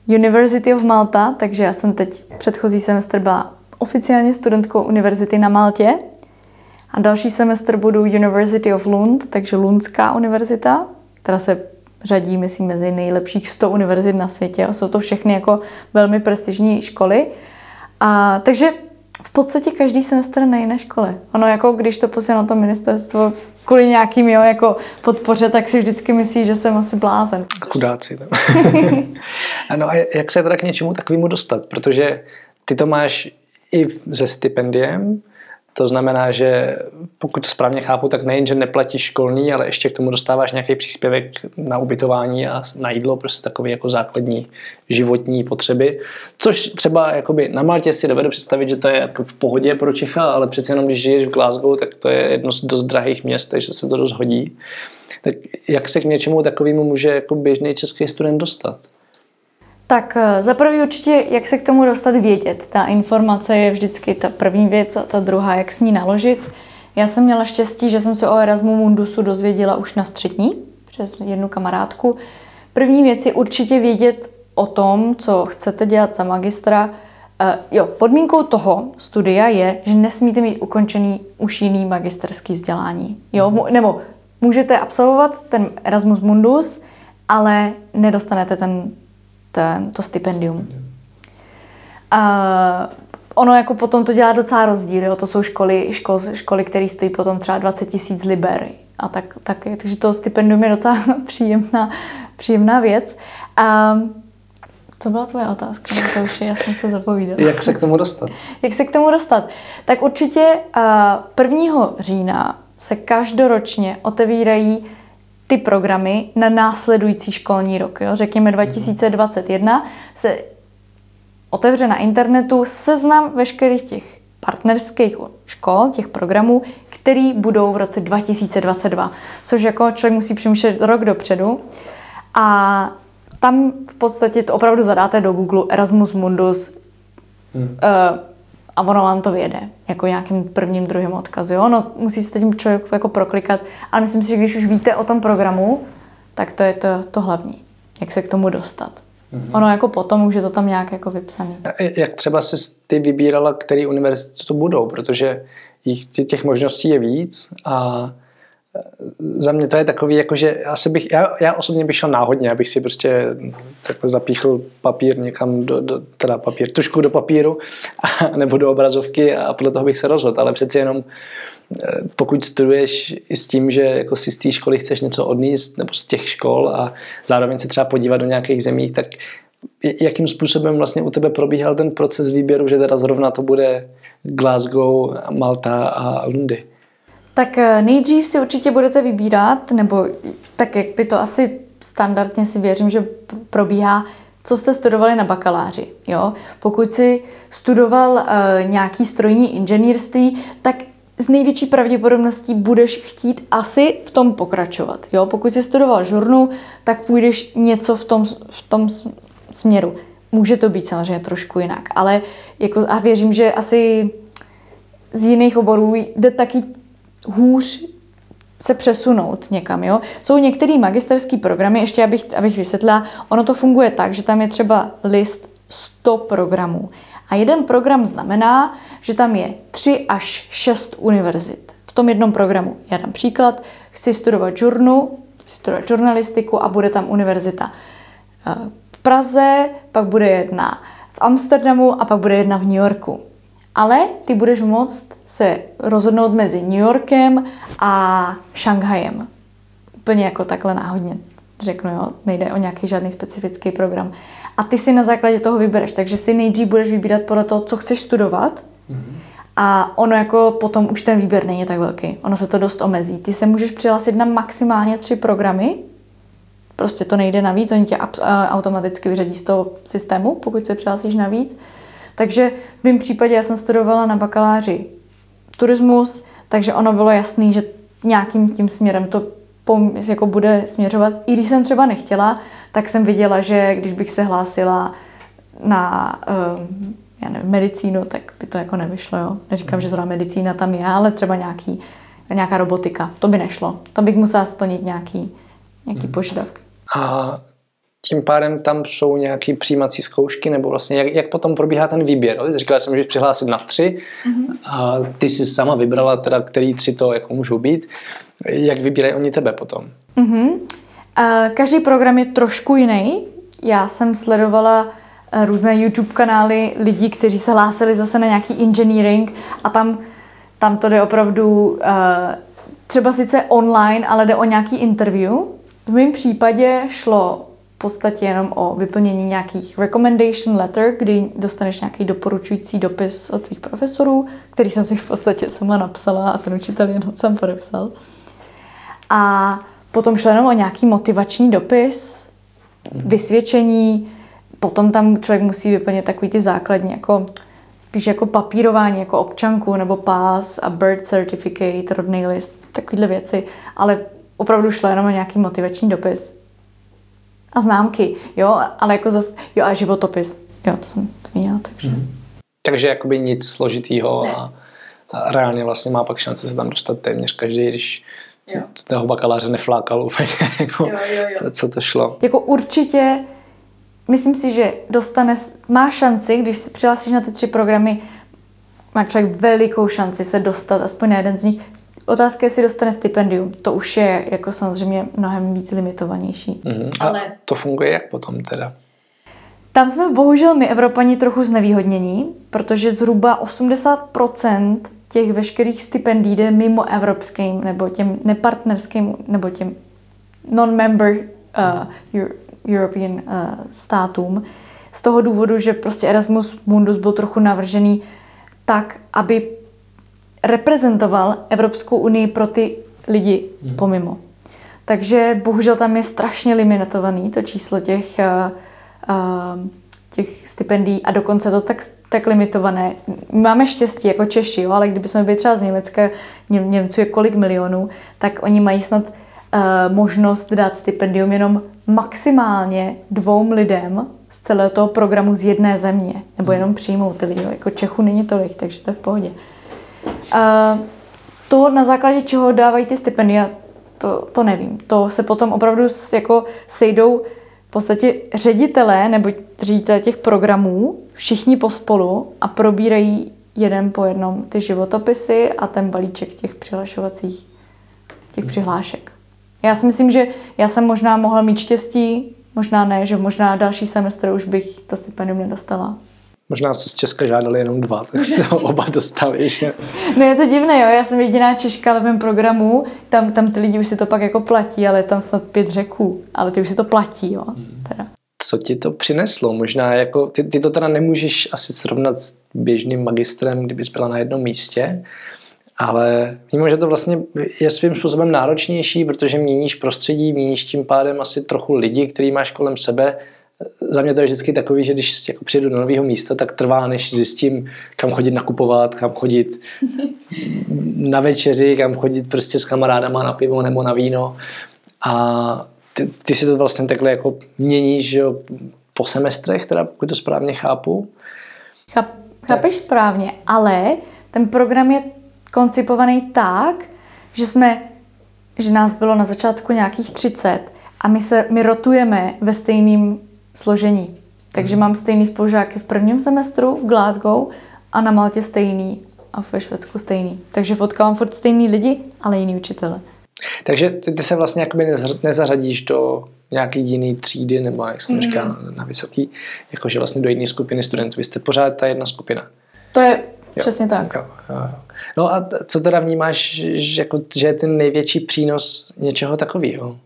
University of Malta, takže já jsem teď předchozí semestr byla oficiálně studentkou univerzity na Maltě a další semestr budu University of Lund, takže Lundská univerzita, která se řadí, myslím, mezi nejlepších 100 univerzit na světě. Jsou to všechny jako velmi prestižní školy. A, takže v podstatě každý semestr na jiné škole. Ono jako, když to posílá na to ministerstvo kvůli nějakým jo, jako podpoře, tak si vždycky myslí, že jsem asi blázen. Chudáci. No. ano a jak se teda k něčemu takovému dostat? Protože ty to máš i se stipendiem, to znamená, že pokud to správně chápu, tak nejen, že neplatíš školný, ale ještě k tomu dostáváš nějaký příspěvek na ubytování a na jídlo, prostě takové jako základní životní potřeby. Což třeba jakoby na Maltě si dovedu představit, že to je jako v pohodě pro Čecha, ale přece jenom, když žiješ v Glasgow, tak to je jedno z dost drahých měst, takže se to dost hodí. Tak jak se k něčemu takovému může jako běžný český student dostat? Tak eh, za prvý určitě, jak se k tomu dostat vědět. Ta informace je vždycky ta první věc a ta druhá, jak s ní naložit. Já jsem měla štěstí, že jsem se o Erasmu Mundusu dozvěděla už na střední, přes jednu kamarádku. První věc je určitě vědět o tom, co chcete dělat za magistra. Uh, jo, podmínkou toho studia je, že nesmíte mít ukončený už jiný magisterský vzdělání. Jo, nebo můžete absolvovat ten Erasmus Mundus, ale nedostanete ten ten, to stipendium. A ono jako potom to dělá docela rozdíl, jo? to jsou školy, škol, školy které stojí potom třeba 20 tisíc liber a tak, tak, takže to stipendium je docela příjemná, příjemná věc. A co byla tvoje otázka? No, to už je, já jsem se zapovídala. Jak se k tomu dostat? Jak se k tomu dostat? Tak určitě 1. října se každoročně otevírají ty programy na následující školní rok. Jo? Řekněme 2021 se otevře na internetu seznam veškerých těch partnerských škol, těch programů, který budou v roce 2022, což jako člověk musí přemýšlet rok dopředu. A tam v podstatě to opravdu zadáte do Google Erasmus Mundus, hmm. uh, a ono vám to vyjede, jako nějakým prvním, druhým odkazu. Jo? No, musí se tím člověk jako proklikat, ale myslím si, že když už víte o tom programu, tak to je to, to hlavní, jak se k tomu dostat. Mm-hmm. Ono jako potom už je to tam nějak jako vypsaný. Jak třeba se ty vybírala, které univerzity to budou, protože jich, těch možností je víc a za mě to je takový, jako že asi bych, já, já osobně bych šel náhodně, abych si prostě takhle zapíchl papír někam, do, do, teda papír, tušku do papíru a, nebo do obrazovky a podle toho bych se rozhodl, ale přeci jenom eh, pokud studuješ i s tím, že jako si z té školy chceš něco odníst, nebo z těch škol a zároveň se třeba podívat do nějakých zemí, tak jakým způsobem vlastně u tebe probíhal ten proces výběru, že teda zrovna to bude Glasgow, Malta a Lundy? Tak eh, nejdřív si určitě budete vybírat, nebo tak jak by to asi standardně si věřím, že probíhá, co jste studovali na bakaláři. Jo? Pokud si studoval uh, nějaký strojní inženýrství, tak s největší pravděpodobností budeš chtít asi v tom pokračovat. Jo? Pokud jsi studoval žurnu, tak půjdeš něco v tom, v tom směru. Může to být samozřejmě trošku jinak, ale jako, a věřím, že asi z jiných oborů jde taky hůř se přesunout někam. Jo? Jsou některé magisterské programy, ještě abych, abych vysvětlila, ono to funguje tak, že tam je třeba list 100 programů. A jeden program znamená, že tam je 3 až 6 univerzit v tom jednom programu. Já dám příklad, chci studovat žurnu, chci studovat žurnalistiku a bude tam univerzita eh, v Praze, pak bude jedna v Amsterdamu a pak bude jedna v New Yorku. Ale ty budeš moct se rozhodnout mezi New Yorkem a Šanghajem. Úplně jako takhle náhodně řeknu, jo, nejde o nějaký žádný specifický program. A ty si na základě toho vybereš, takže si nejdřív budeš vybírat podle toho, co chceš studovat mm-hmm. a ono jako potom už ten výběr není tak velký. Ono se to dost omezí. Ty se můžeš přihlásit na maximálně tři programy, prostě to nejde navíc, oni tě automaticky vyřadí z toho systému, pokud se přihlásíš navíc. Takže v mém případě já jsem studovala na bakaláři turismus, takže ono bylo jasný, že nějakým tím směrem to jako bude směřovat. I když jsem třeba nechtěla, tak jsem viděla, že když bych se hlásila na um, já nevím, medicínu, tak by to jako nevyšlo. Jo? Neříkám, že zrovna medicína tam je, ale třeba nějaký, nějaká robotika. To by nešlo. To bych musela splnit nějaký, nějaký hmm. požadavky. A tím pádem tam jsou nějaké přijímací zkoušky, nebo vlastně jak, jak potom probíhá ten výběr. Říkala jsem, že přihlásit na tři mm-hmm. a ty jsi sama vybrala teda, který tři to jako můžou být. Jak vybírají oni tebe potom? Mm-hmm. Každý program je trošku jiný. Já jsem sledovala eh, různé YouTube kanály lidí, kteří se hlásili zase na nějaký engineering a tam, tam to jde opravdu eh, třeba sice online, ale jde o nějaký interview. V mém případě šlo podstatě jenom o vyplnění nějakých recommendation letter, kdy dostaneš nějaký doporučující dopis od tvých profesorů, který jsem si v podstatě sama napsala a ten učitel jenom sám podepsal. A potom šlo jenom o nějaký motivační dopis, vysvědčení, potom tam člověk musí vyplnit takový ty základní, jako spíš jako papírování, jako občanku nebo pás a birth certificate, rodný list, takovéhle věci, ale opravdu šlo jenom o nějaký motivační dopis a známky, jo, ale jako zase, jo a životopis, jo, to jsem zmínila, takže. Mm. Takže jakoby nic složitýho a, a reálně vlastně má pak šanci se tam dostat téměř každý, když jo. z toho bakaláře neflákal úplně, jako, jo, jo, jo. Co, co to šlo. Jako určitě, myslím si, že dostane, má šanci, když se přihlásíš na ty tři programy, má člověk velikou šanci se dostat aspoň na jeden z nich. Otázka je, jestli dostane stipendium. To už je jako samozřejmě mnohem víc limitovanější. Mm-hmm. A Ale... to funguje jak potom teda? Tam jsme bohužel my Evropani trochu znevýhodnění, protože zhruba 80% těch veškerých stipendií jde mimo evropským nebo těm nepartnerským nebo těm non-member uh, European uh, státům. Z toho důvodu, že prostě Erasmus Mundus byl trochu navržený tak, aby reprezentoval Evropskou unii pro ty lidi hmm. pomimo. Takže bohužel tam je strašně limitovaný to číslo těch, uh, uh, těch stipendií a dokonce to tak, tak limitované. Máme štěstí jako Češi, jo, ale kdyby jsme byli třeba z Německa, Ně, Němců je kolik milionů, tak oni mají snad uh, možnost dát stipendium jenom maximálně dvou lidem z celého toho programu z jedné země, nebo jenom přijmou ty lidi. Jako Čechu není tolik, takže to je v pohodě. Uh, to, na základě čeho dávají ty stipendia, to, to nevím. To se potom opravdu jako sejdou v podstatě ředitelé nebo ředitelé těch programů, všichni pospolu a probírají jeden po jednom ty životopisy a ten balíček těch přihlašovacích, těch přihlášek. Já si myslím, že já jsem možná mohla mít štěstí, možná ne, že možná další semestr už bych to stipendium nedostala. Možná se z Česka žádali jenom dva, tak to oba dostali. Že? No je to divné, jo. Já jsem jediná Češka v mém programu, tam, tam ty lidi už si to pak jako platí, ale tam snad pět řeků, ale ty už si to platí, jo. Hmm. Teda. Co ti to přineslo? Možná jako, ty, ty to teda nemůžeš asi srovnat s běžným magistrem, kdybys byla na jednom místě, ale vnímám, že to vlastně je svým způsobem náročnější, protože měníš prostředí, měníš tím pádem asi trochu lidi, který máš kolem sebe. Za mě to je vždycky takový, že když jako přijdu do nového místa, tak trvá, než zjistím, kam chodit nakupovat, kam chodit na večeři, kam chodit prostě s kamarádama na pivo nebo na víno. A ty, ty si to vlastně takhle jako měníš že jo, po semestrech, teda pokud to správně chápu. Cháp, chápeš správně, ale ten program je koncipovaný tak, že jsme, že nás bylo na začátku nějakých 30 a my se, my rotujeme ve stejném složení. Takže mám stejný spolužáky v prvním semestru v Glasgow a na Maltě stejný a ve Švédsku stejný. Takže potkávám furt stejný lidi, ale jiný učitele. Takže ty, ty se vlastně jakoby nezařadíš do nějaký jiný třídy, nebo jak jsem mm. říkal, na vysoký, jakože vlastně do jiné skupiny studentů. Vy jste pořád ta jedna skupina. To je jo. přesně tak. Jo, jo, jo. No a co teda vnímáš, že, jako, že je ten největší přínos něčeho takového?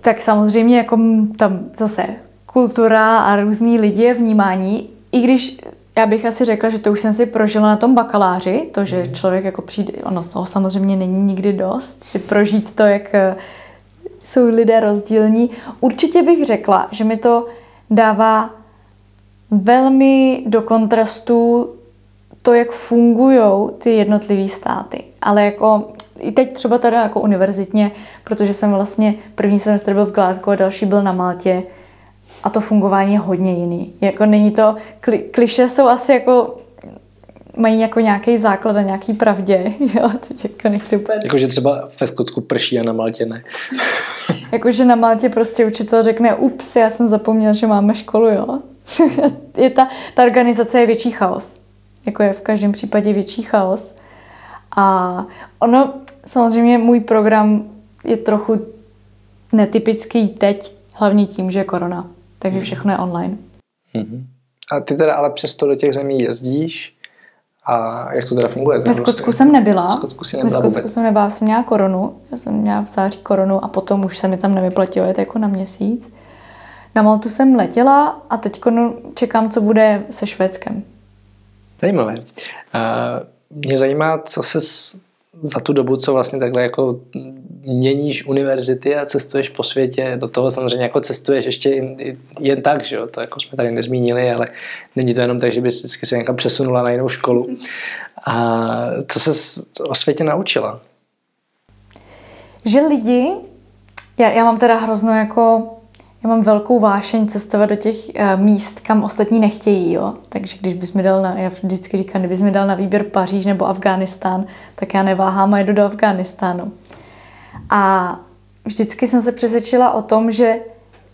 Tak samozřejmě jako tam zase kultura a různý lidi vnímání, i když já bych asi řekla, že to už jsem si prožila na tom bakaláři, to, že mhm. člověk jako přijde, ono toho samozřejmě není nikdy dost, si prožít to, jak eh, jsou lidé rozdílní. Určitě bych řekla, že mi to dává velmi do kontrastu to, jak fungují ty jednotlivé státy. Ale jako i teď třeba tady jako univerzitně, protože jsem vlastně první semestr byl v Glasgow a další byl na Maltě a to fungování je hodně jiný. Jako není to, kli, kliše jsou asi jako mají jako nějaký základ a nějaký pravdě. Jo, teď jako nechci úplně... Jakože třeba ve Skotsku prší a na Maltě ne. Jakože na Maltě prostě učitel řekne, ups, já jsem zapomněl, že máme školu, jo. je ta, ta organizace je větší chaos. Jako je v každém případě větší chaos. A ono, samozřejmě můj program je trochu netypický teď, hlavně tím, že je korona. Takže mhm. všechno je online. Mm-hmm. A ty teda ale přesto do těch zemí jezdíš? A jak to teda funguje? Ve Skotsku jsem nebyla. V Skotsku si nebyla Ve Skotsku jsem nebyla, jsem měla koronu. Já jsem měla v září koronu a potom už se mi tam nevyplatilo jet jako na měsíc. Na Maltu jsem letěla a teď čekám, co bude se Švédskem. Zajímavé. Mě zajímá, co se za tu dobu, co vlastně takhle jako měníš univerzity a cestuješ po světě, do toho samozřejmě jako cestuješ ještě jen, tak, že jo? to jako jsme tady nezmínili, ale není to jenom tak, že bys vždycky se někam přesunula na jinou školu. A co se o světě naučila? Že lidi, já, já mám teda hrozno jako já mám velkou vášeň cestovat do těch uh, míst, kam ostatní nechtějí, jo. Takže když bys mi dal na, já vždycky říkám, kdybys mi dal na výběr Paříž nebo Afghánistán, tak já neváhám a jdu do Afghánistánu. A vždycky jsem se přesvědčila o tom, že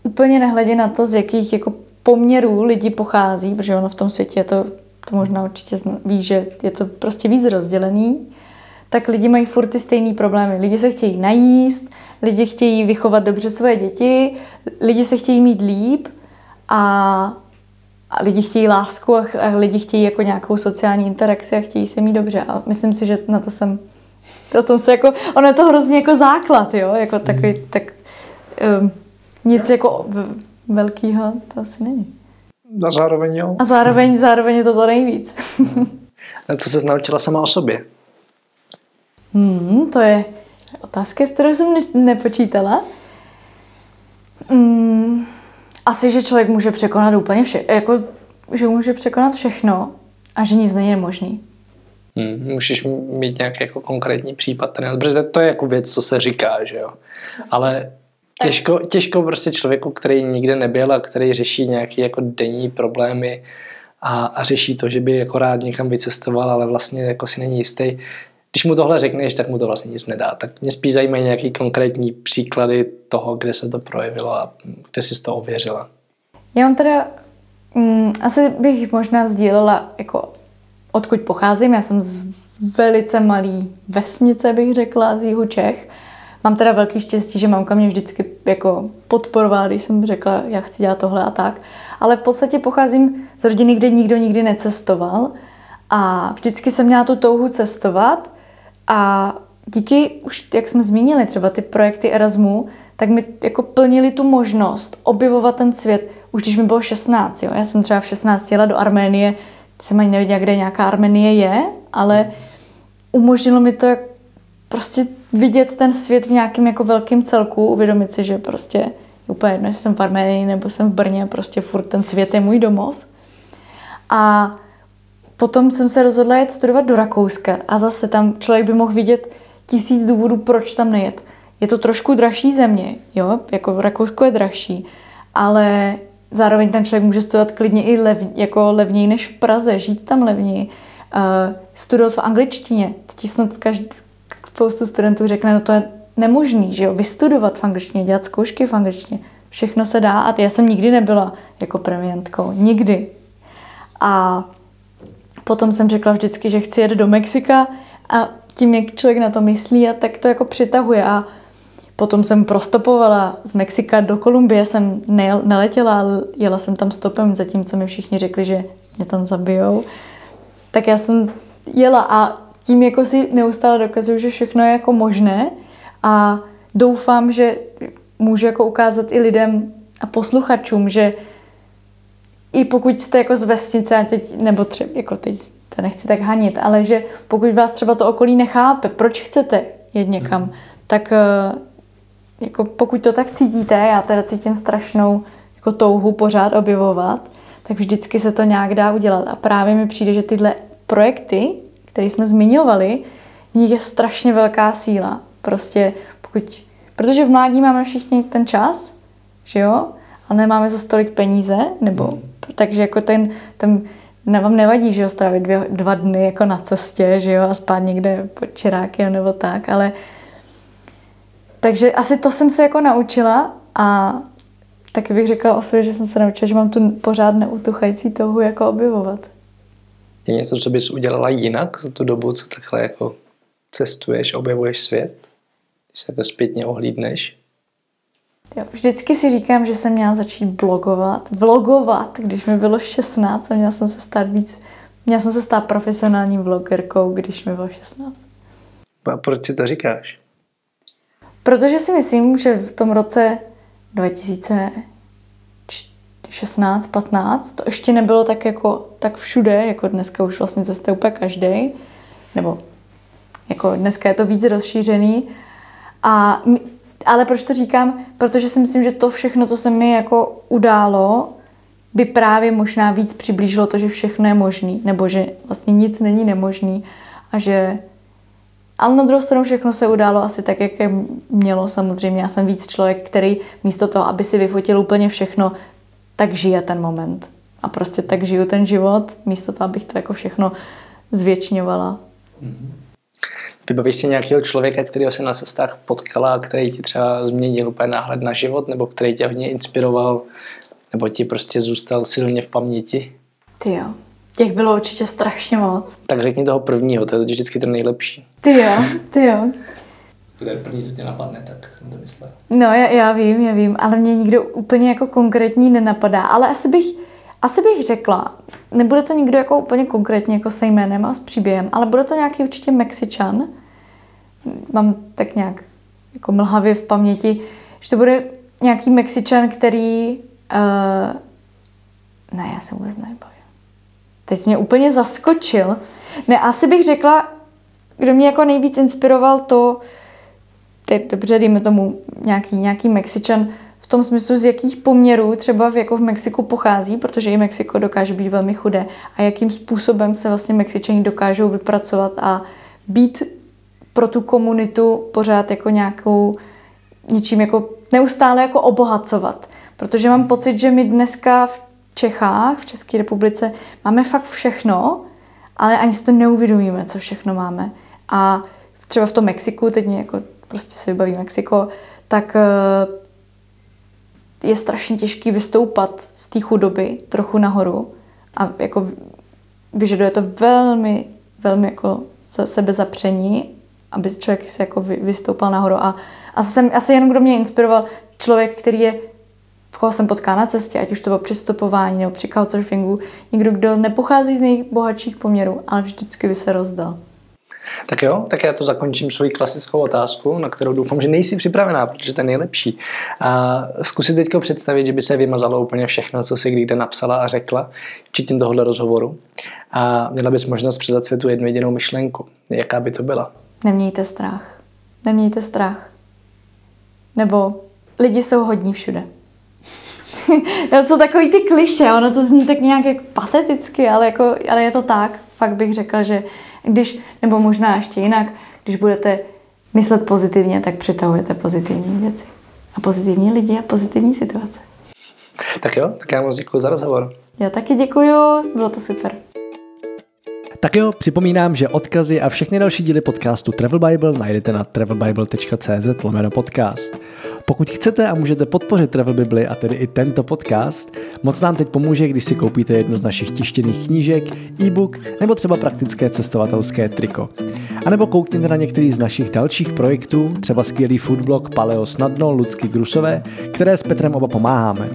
úplně nehledě na to, z jakých jako poměrů lidi pochází, protože ono v tom světě je to, to možná určitě ví, že je to prostě víc rozdělený, tak lidi mají furt ty stejné problémy. Lidi se chtějí najíst, lidi chtějí vychovat dobře svoje děti, lidi se chtějí mít líp a, a lidi chtějí lásku a, a lidi chtějí jako nějakou sociální interakci a chtějí se mít dobře. A myslím si, že na to jsem to, tom se jako, ono je to hrozně jako základ, jo, jako takový, mm. tak um, nic jako velkýho to asi není. A zároveň jo. A zároveň, zároveň je to to nejvíc. a co se naučila sama o sobě? Hmm, to je otázka, s kterou jsem ne- nepočítala. Hmm, asi, že člověk může překonat úplně vše, jako, že může překonat všechno a že nic není nemožný. Hmm, můžeš mít nějaký jako konkrétní případ, protože to je jako věc, co se říká, že jo. Ale těžko, těžko prostě člověku, který nikde nebyl a který řeší nějaké jako denní problémy a, a řeší to, že by jako rád někam vycestoval, ale vlastně jako si není jistý, když mu tohle řekneš, tak mu to vlastně nic nedá. Tak mě spíš zajímají nějaké konkrétní příklady toho, kde se to projevilo a kde jsi to ověřila. Já mám teda, mm, asi bych možná sdílela, jako odkud pocházím. Já jsem z velice malý vesnice, bych řekla, z jihu Čech. Mám teda velký štěstí, že mamka mě vždycky jako podporovala, když jsem řekla, já chci dělat tohle a tak. Ale v podstatě pocházím z rodiny, kde nikdo nikdy necestoval. A vždycky jsem měla tu touhu cestovat a díky, už jak jsme zmínili, třeba ty projekty Erasmu, tak mi jako plnili tu možnost objevovat ten svět, už když mi bylo 16. Jo. Já jsem třeba v 16 jela do Arménie, jsem ani nevěděla, kde nějaká Arménie je, ale umožnilo mi to jak prostě vidět ten svět v nějakém jako velkém celku, uvědomit si, že prostě úplně jedno, jestli jsem v Arménii nebo jsem v Brně, prostě furt ten svět je můj domov. A potom jsem se rozhodla jet studovat do Rakouska a zase tam člověk by mohl vidět tisíc důvodů, proč tam nejet. Je to trošku dražší země, jo, jako Rakousko je dražší, ale zároveň ten člověk může studovat klidně i lev, jako levněji než v Praze, žít tam levněji, uh, studovat v angličtině. To ti snad každý, spoustu studentů řekne, no to je nemožný, že jo, vystudovat v angličtině, dělat zkoušky v angličtině. Všechno se dá a já jsem nikdy nebyla jako premiantkou. Nikdy. A potom jsem řekla vždycky, že chci jet do Mexika a tím, jak člověk na to myslí, a tak to jako přitahuje. A potom jsem prostopovala z Mexika do Kolumbie, jsem neletěla, jela jsem tam stopem, zatímco mi všichni řekli, že mě tam zabijou. Tak já jsem jela a tím jako si neustále dokazuju, že všechno je jako možné a doufám, že můžu jako ukázat i lidem a posluchačům, že i pokud jste jako z vesnice, a teď, nebo třeba, jako teď to nechci tak hanit, ale že pokud vás třeba to okolí nechápe, proč chcete jet někam, mm. tak eh, jako pokud to tak cítíte, já teda cítím strašnou jako touhu pořád objevovat, tak vždycky se to nějak dá udělat. A právě mi přijde, že tyhle projekty, které jsme zmiňovali, v nich je strašně velká síla. Prostě pokud, protože v mládí máme všichni ten čas, že jo, ale nemáme za stolik peníze, nebo mm. Takže jako ten, ten ne, vám nevadí, že jo, strávit dvě, dva dny jako na cestě, že jo, a spát někde pod čirákem nebo tak, ale takže asi to jsem se jako naučila a taky bych řekla o sobě, že jsem se naučila, že mám tu pořád neutuchající touhu jako objevovat. Je něco, co bys udělala jinak za tu dobu, co takhle jako cestuješ, objevuješ svět? Když se to zpětně ohlídneš? Jo, vždycky si říkám, že jsem měla začít blogovat. Vlogovat, když mi bylo 16 a měla jsem se stát víc, měla jsem se stát profesionální vlogerkou, když mi bylo 16. A proč si to říkáš? Protože si myslím, že v tom roce 2016, 15 to ještě nebylo tak jako tak všude, jako dneska už vlastně cestuje úplně každý, nebo jako dneska je to víc rozšířený. A ale proč to říkám? Protože si myslím, že to všechno, co se mi jako událo, by právě možná víc přiblížilo to, že všechno je možný, nebo že vlastně nic není nemožný a že ale na druhou stranu všechno se událo asi tak, jak je mělo samozřejmě. Já jsem víc člověk, který místo toho, aby si vyfotil úplně všechno, tak žije ten moment. A prostě tak žiju ten život, místo toho, abych to jako všechno zvětšňovala. Mm-hmm. Vybavíš si nějakého člověka, kterého se na cestách potkala, který ti třeba změnil úplně náhled na život, nebo který tě hodně inspiroval, nebo ti prostě zůstal silně v paměti? Ty jo, těch bylo určitě strašně moc. Tak řekni toho prvního, to je vždycky ten nejlepší. Ty jo, ty jo. Kdo je první, co tě napadne, tak jsem to myslel. No, já, já vím, já vím, ale mě nikdo úplně jako konkrétní nenapadá. Ale asi bych, asi bych řekla, nebude to nikdo jako úplně konkrétně jako se jménem a s příběhem, ale bude to nějaký určitě Mexičan. Mám tak nějak jako mlhavě v paměti, že to bude nějaký Mexičan, který... Uh, ne, já se vůbec nebojím. Teď mě úplně zaskočil. Ne, asi bych řekla, kdo mě jako nejvíc inspiroval to, teď dobře, dejme tomu nějaký, nějaký Mexičan, v tom smyslu, z jakých poměrů třeba v, jako v Mexiku pochází, protože i Mexiko dokáže být velmi chudé a jakým způsobem se vlastně Mexičani dokážou vypracovat a být pro tu komunitu pořád jako nějakou ničím jako neustále jako obohacovat. Protože mám pocit, že my dneska v Čechách, v České republice máme fakt všechno, ale ani si to neuvědomíme, co všechno máme. A třeba v tom Mexiku, teď mě jako prostě se vybaví Mexiko, tak eh, je strašně těžký vystoupat z té chudoby trochu nahoru a jako vyžaduje to velmi, velmi jako sebezapření, aby člověk se jako vystoupal nahoru. A asi, jsem, asi jenom kdo mě inspiroval, člověk, který je v koho jsem potká na cestě, ať už to bylo při stopování nebo při couchsurfingu, někdo, kdo nepochází z nejbohatších poměrů, ale vždycky by se rozdal. Tak jo, tak já to zakončím svoji klasickou otázku, na kterou doufám, že nejsi připravená, protože to je nejlepší. A zkusit teď představit, že by se vymazalo úplně všechno, co si kdy napsala a řekla, včetně tohohle rozhovoru. A měla bys možnost předat světu jednu jedinou myšlenku. Jaká by to byla? Nemějte strach. Nemějte strach. Nebo lidi jsou hodní všude. to jsou takový ty kliše, ono to zní tak nějak jak pateticky, ale, jako, ale je to tak. Fakt bych řekla, že když, nebo možná ještě jinak, když budete myslet pozitivně, tak přitahujete pozitivní věci. A pozitivní lidi a pozitivní situace. Tak jo, tak já moc děkuji za rozhovor. Já taky děkuji, bylo to super. Tak jo, připomínám, že odkazy a všechny další díly podcastu Travel Bible najdete na travelbible.cz lomeno podcast. Pokud chcete a můžete podpořit Travel Bibli a tedy i tento podcast, moc nám teď pomůže, když si koupíte jednu z našich tištěných knížek, e-book nebo třeba praktické cestovatelské triko. A nebo koukněte na některý z našich dalších projektů, třeba skvělý foodblog Paleo Snadno Lucky Grusové, které s Petrem oba pomáháme.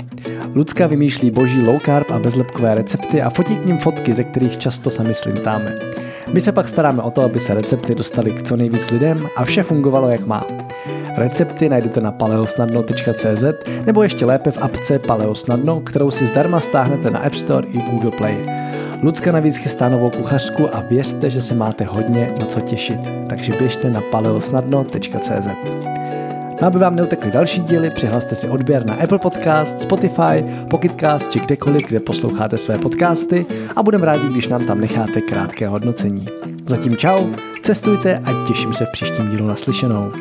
Lucka vymýšlí boží low carb a bezlepkové recepty a fotí k ním fotky, ze kterých často sami slintáme. My se pak staráme o to, aby se recepty dostaly k co nejvíc lidem a vše fungovalo jak má. Recepty najdete na paleosnadno.cz nebo ještě lépe v apce Paleosnadno, kterou si zdarma stáhnete na App Store i Google Play. Lucka navíc chystá novou kuchařku a věřte, že se máte hodně na co těšit, takže běžte na paleosnadno.cz. Aby vám neutekly další díly, přihlaste si odběr na Apple Podcast, Spotify, Pocketcast či kdekoliv, kde posloucháte své podcasty a budeme rádi, když nám tam necháte krátké hodnocení. Zatím čau, cestujte a těším se v příštím dílu naslyšenou.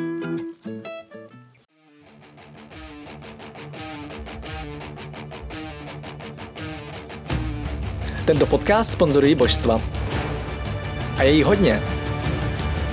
Tento podcast sponzorují božstva. A je jí hodně.